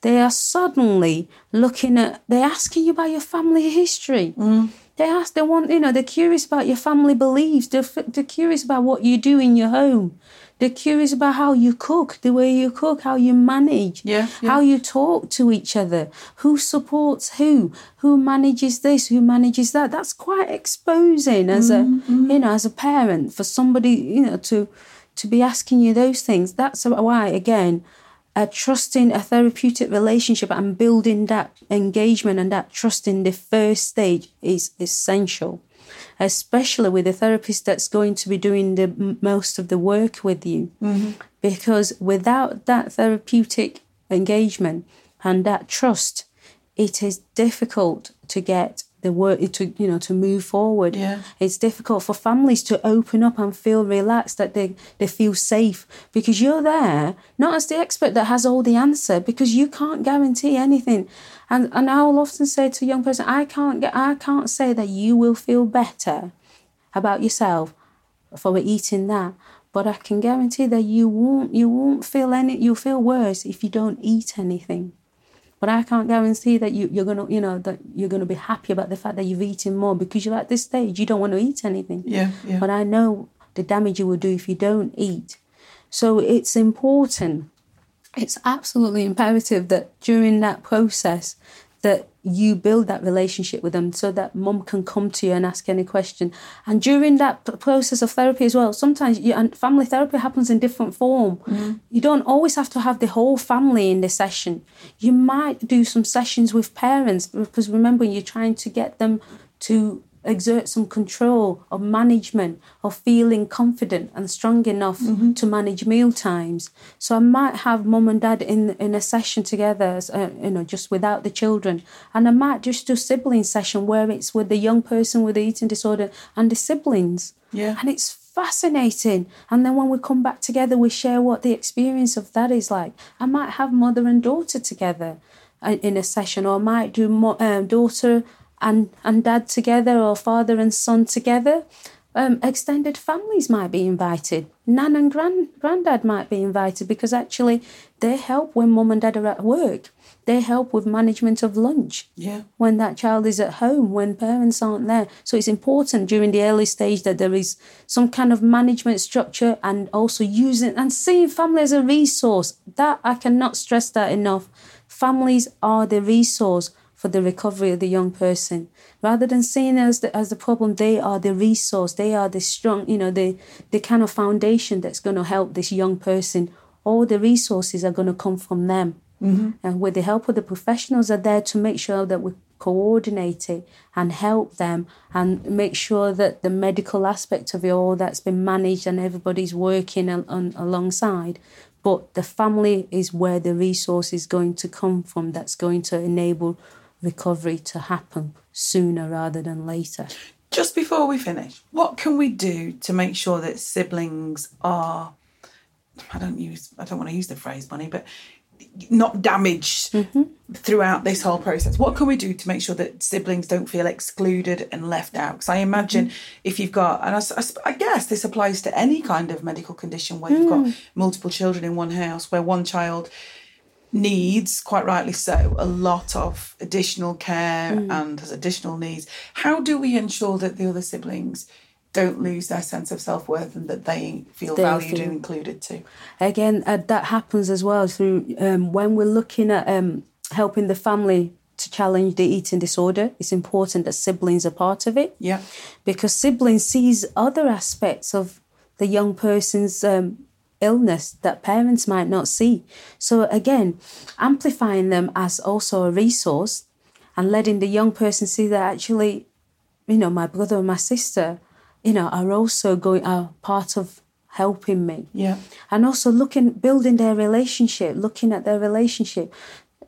They are suddenly looking at. They're asking you about your family history. Mm. They ask. They want. You know. They're curious about your family beliefs. They're, they're curious about what you do in your home. They're curious about how you cook, the way you cook, how you manage, Yeah, yeah. how you talk to each other, who supports who, who manages this, who manages that. That's quite exposing as a you know as a parent for somebody you know to to be asking you those things. That's why again. Uh, trusting a therapeutic relationship and building that engagement and that trust in the first stage is essential, especially with a therapist that's going to be doing the most of the work with you. Mm-hmm. Because without that therapeutic engagement and that trust, it is difficult to get the work to you know to move forward. Yeah. It's difficult for families to open up and feel relaxed that they, they feel safe because you're there not as the expert that has all the answer because you can't guarantee anything. And and I will often say to a young person, I can't get I can't say that you will feel better about yourself for eating that. But I can guarantee that you won't you won't feel any you'll feel worse if you don't eat anything. But I can't guarantee that you, you're gonna you know that you're gonna be happy about the fact that you've eaten more because you're at this stage you don't want to eat anything. Yeah, yeah. But I know the damage you will do if you don't eat. So it's important. It's absolutely imperative that during that process that you build that relationship with them so that mum can come to you and ask any question. And during that process of therapy as well, sometimes you, and family therapy happens in different form. Mm-hmm. You don't always have to have the whole family in the session. You might do some sessions with parents because remember you're trying to get them to exert some control of management of feeling confident and strong enough to manage meal times. So i might have mum and dad in in a session together uh, you know just without the children. And i might just do sibling session where it's with the young person with the eating disorder and the siblings. Yeah. and it's fascinating. And then when we come back together we share what the experience of that is like. I might have mother and daughter together uh, in a session, or I might do mo- um, daughter and, and dad together, or father and son together. Um, extended families might be invited. Nan and grand granddad might be invited because actually they help when mum and dad are at work. They help with management of lunch. Yeah. When that child is at home, when parents aren't there. So it's important during the early stage that there is some kind of management structure and also using and seeing family as a resource. That I cannot stress that enough. Families are the resource for the recovery of the young person. Rather than seeing as the, as the problem, they are the resource. They are the strong, you know, the the kind of foundation that's going to help this young person. All the resources are going to come from them. Mm-hmm. And with the help of the professionals are there to make sure that we coordinate it and help them and make sure that the medical aspect of it all that's been managed and everybody's working on, on, alongside but the family is where the resource is going to come from that's going to enable recovery to happen sooner rather than later. Just before we finish, what can we do to make sure that siblings are I don't use I don't want to use the phrase money, but not damaged mm-hmm. throughout this whole process. What can we do to make sure that siblings don't feel excluded and left out? Because I imagine mm-hmm. if you've got, and I, I, I, guess this applies to any kind of medical condition where mm. you've got mm. multiple children in one house, where one child needs, quite rightly so, a lot of additional care mm. and has additional needs. How do we ensure that the other siblings don't lose their sense of self worth and that they feel they valued feel, and included too? Again, uh, that happens as well through um, when we're looking at um, helping the family to challenge the eating disorder. It's important that siblings are part of it. Yeah. Because siblings sees other aspects of the young person's um, illness that parents might not see. So, again, amplifying them as also a resource and letting the young person see that actually, you know, my brother and my sister, you know, are also going, are part of helping me. Yeah. And also looking, building their relationship, looking at their relationship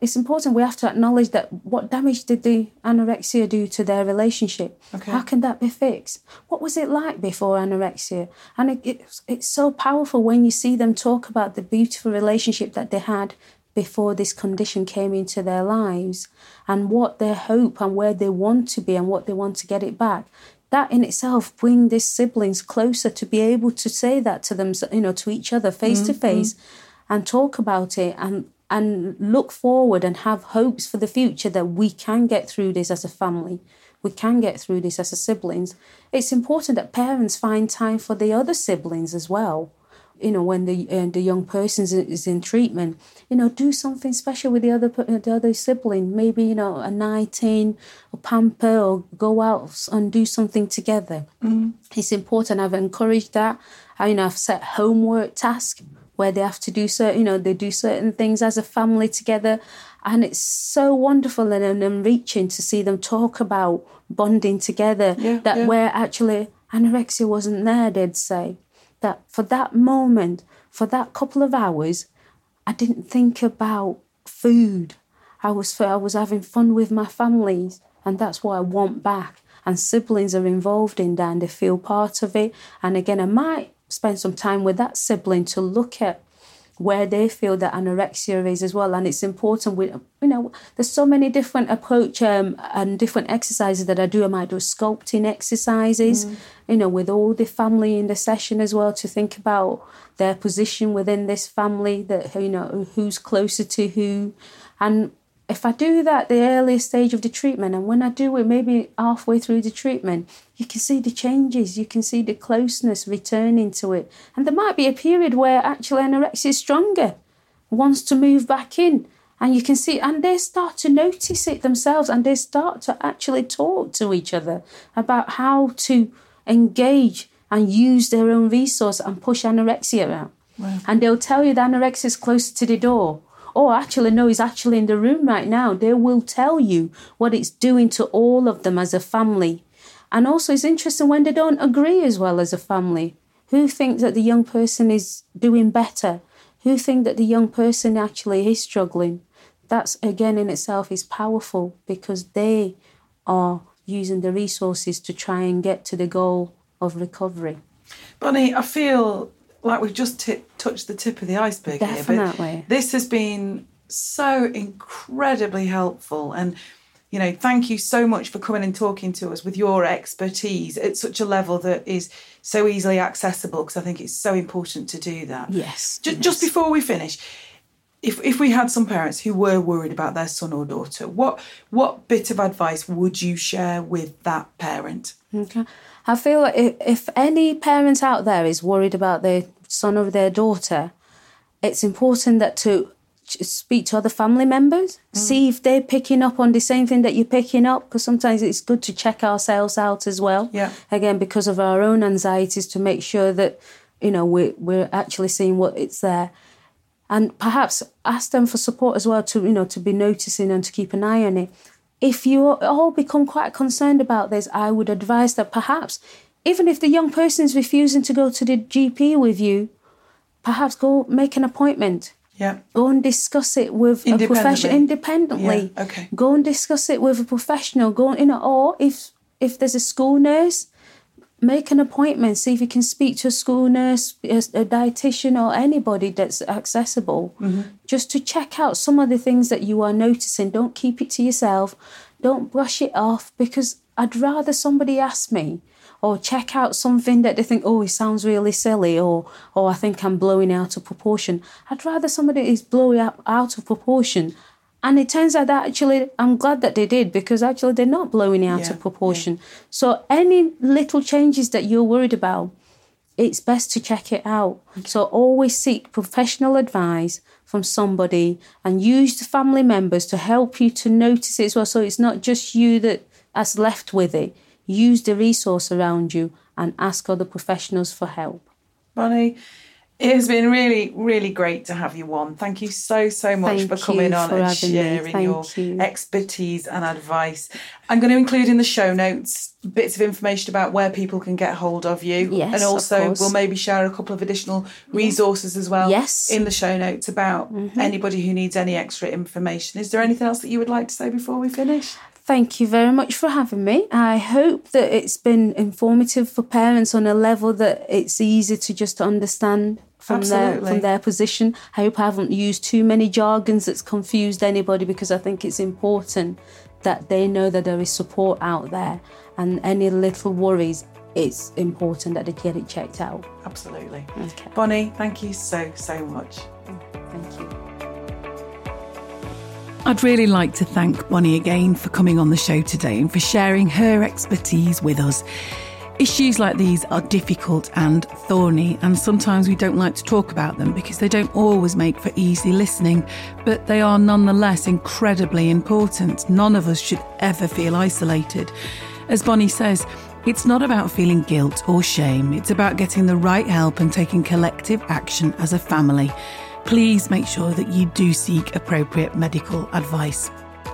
it's important we have to acknowledge that what damage did the anorexia do to their relationship okay. how can that be fixed what was it like before anorexia and it, it, it's so powerful when you see them talk about the beautiful relationship that they had before this condition came into their lives and what their hope and where they want to be and what they want to get it back that in itself bring these siblings closer to be able to say that to them you know to each other face to mm-hmm. face and talk about it and and look forward and have hopes for the future that we can get through this as a family. We can get through this as a siblings. It's important that parents find time for the other siblings as well. You know when the uh, the young person is in treatment you know do something special with the other the other sibling. Maybe you know a night in a pamper or go out and do something together. Mm. it's important. I've encouraged that. I, you know i've set homework tasks where they have to do certain, you know, they do certain things as a family together. And it's so wonderful and enriching to see them talk about bonding together. Yeah, that yeah. where actually anorexia wasn't there, they'd say. That for that moment, for that couple of hours, I didn't think about food. I was I was having fun with my families, and that's what I want back. And siblings are involved in that, and they feel part of it. And again, I might spend some time with that sibling to look at where they feel that anorexia is as well. And it's important we you know there's so many different approach um, and different exercises that i do. I might do sculpting exercises mm. you know with all the family in the session as well to think about their position within this family that you know who's closer to who. And if I do that the earliest stage of the treatment, and when I do it maybe halfway through the treatment, you can see the changes, you can see the closeness returning to it. And there might be a period where actually anorexia is stronger, wants to move back in. And you can see, and they start to notice it themselves, and they start to actually talk to each other about how to engage and use their own resource and push anorexia out. Wow. And they'll tell you that anorexia is closer to the door oh, actually, no, he's actually in the room right now. They will tell you what it's doing to all of them as a family. And also, it's interesting when they don't agree as well as a family. Who thinks that the young person is doing better? Who think that the young person actually is struggling? That's again in itself is powerful because they are using the resources to try and get to the goal of recovery. Bonnie, I feel like we've just t- touched the tip of the iceberg Definitely. here. But this has been so incredibly helpful. And, you know, thank you so much for coming and talking to us with your expertise at such a level that is so easily accessible because I think it's so important to do that. Yes. Just, yes. just before we finish, if, if we had some parents who were worried about their son or daughter, what what bit of advice would you share with that parent? Okay. I feel like if, if any parent out there is worried about their son or their daughter, it's important that to speak to other family members, mm. see if they're picking up on the same thing that you're picking up, because sometimes it's good to check ourselves out as well. Yeah. Again, because of our own anxieties, to make sure that you know we're we're actually seeing what it's there, and perhaps ask them for support as well to you know to be noticing and to keep an eye on it. If you all become quite concerned about this, I would advise that perhaps even if the young person is refusing to go to the GP with you, perhaps go make an appointment. Yeah. Go and discuss it with a professional independently. Yeah. Okay. Go and discuss it with a professional. Go you know, or if if there's a school nurse, make an appointment. See if you can speak to a school nurse, a, a dietitian, or anybody that's accessible, mm-hmm. just to check out some of the things that you are noticing. Don't keep it to yourself. Don't brush it off because I'd rather somebody ask me or check out something that they think, oh, it sounds really silly, or or I think I'm blowing out of proportion. I'd rather somebody is blowing up out of proportion. And it turns out that actually, I'm glad that they did because actually they're not blowing out yeah, of proportion. Yeah. So, any little changes that you're worried about, it's best to check it out. Okay. So, always seek professional advice from somebody and use the family members to help you to notice it as well. So, it's not just you that has left with it use the resource around you and ask other professionals for help. Bonnie, it has been really, really great to have you on. Thank you so, so much Thank for coming on for and sharing your you. expertise and advice. I'm going to include in the show notes bits of information about where people can get hold of you. Yes, and also we'll maybe share a couple of additional resources as well yes. in the show notes about mm-hmm. anybody who needs any extra information. Is there anything else that you would like to say before we finish? Thank you very much for having me. I hope that it's been informative for parents on a level that it's easy to just understand from their from their position. I hope I haven't used too many jargons that's confused anybody because I think it's important that they know that there is support out there and any little worries it's important that they get it checked out. Absolutely. Okay. Bonnie, thank you so so much. Thank you. I'd really like to thank Bonnie again for coming on the show today and for sharing her expertise with us. Issues like these are difficult and thorny, and sometimes we don't like to talk about them because they don't always make for easy listening, but they are nonetheless incredibly important. None of us should ever feel isolated. As Bonnie says, it's not about feeling guilt or shame, it's about getting the right help and taking collective action as a family please make sure that you do seek appropriate medical advice.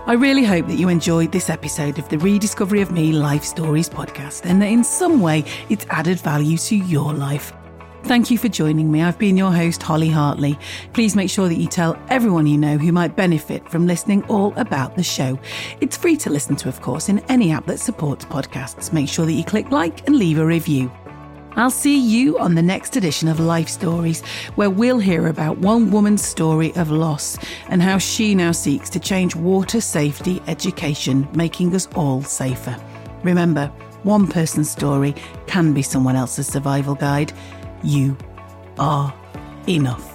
I really hope that you enjoyed this episode of the Rediscovery of Me Life Stories podcast and that in some way it's added value to your life. Thank you for joining me. I've been your host, Holly Hartley. Please make sure that you tell everyone you know who might benefit from listening all about the show. It's free to listen to, of course, in any app that supports podcasts. Make sure that you click like and leave a review. I'll see you on the next edition of Life Stories, where we'll hear about one woman's story of loss and how she now seeks to change water safety education, making us all safer. Remember, one person's story can be someone else's survival guide. You are enough.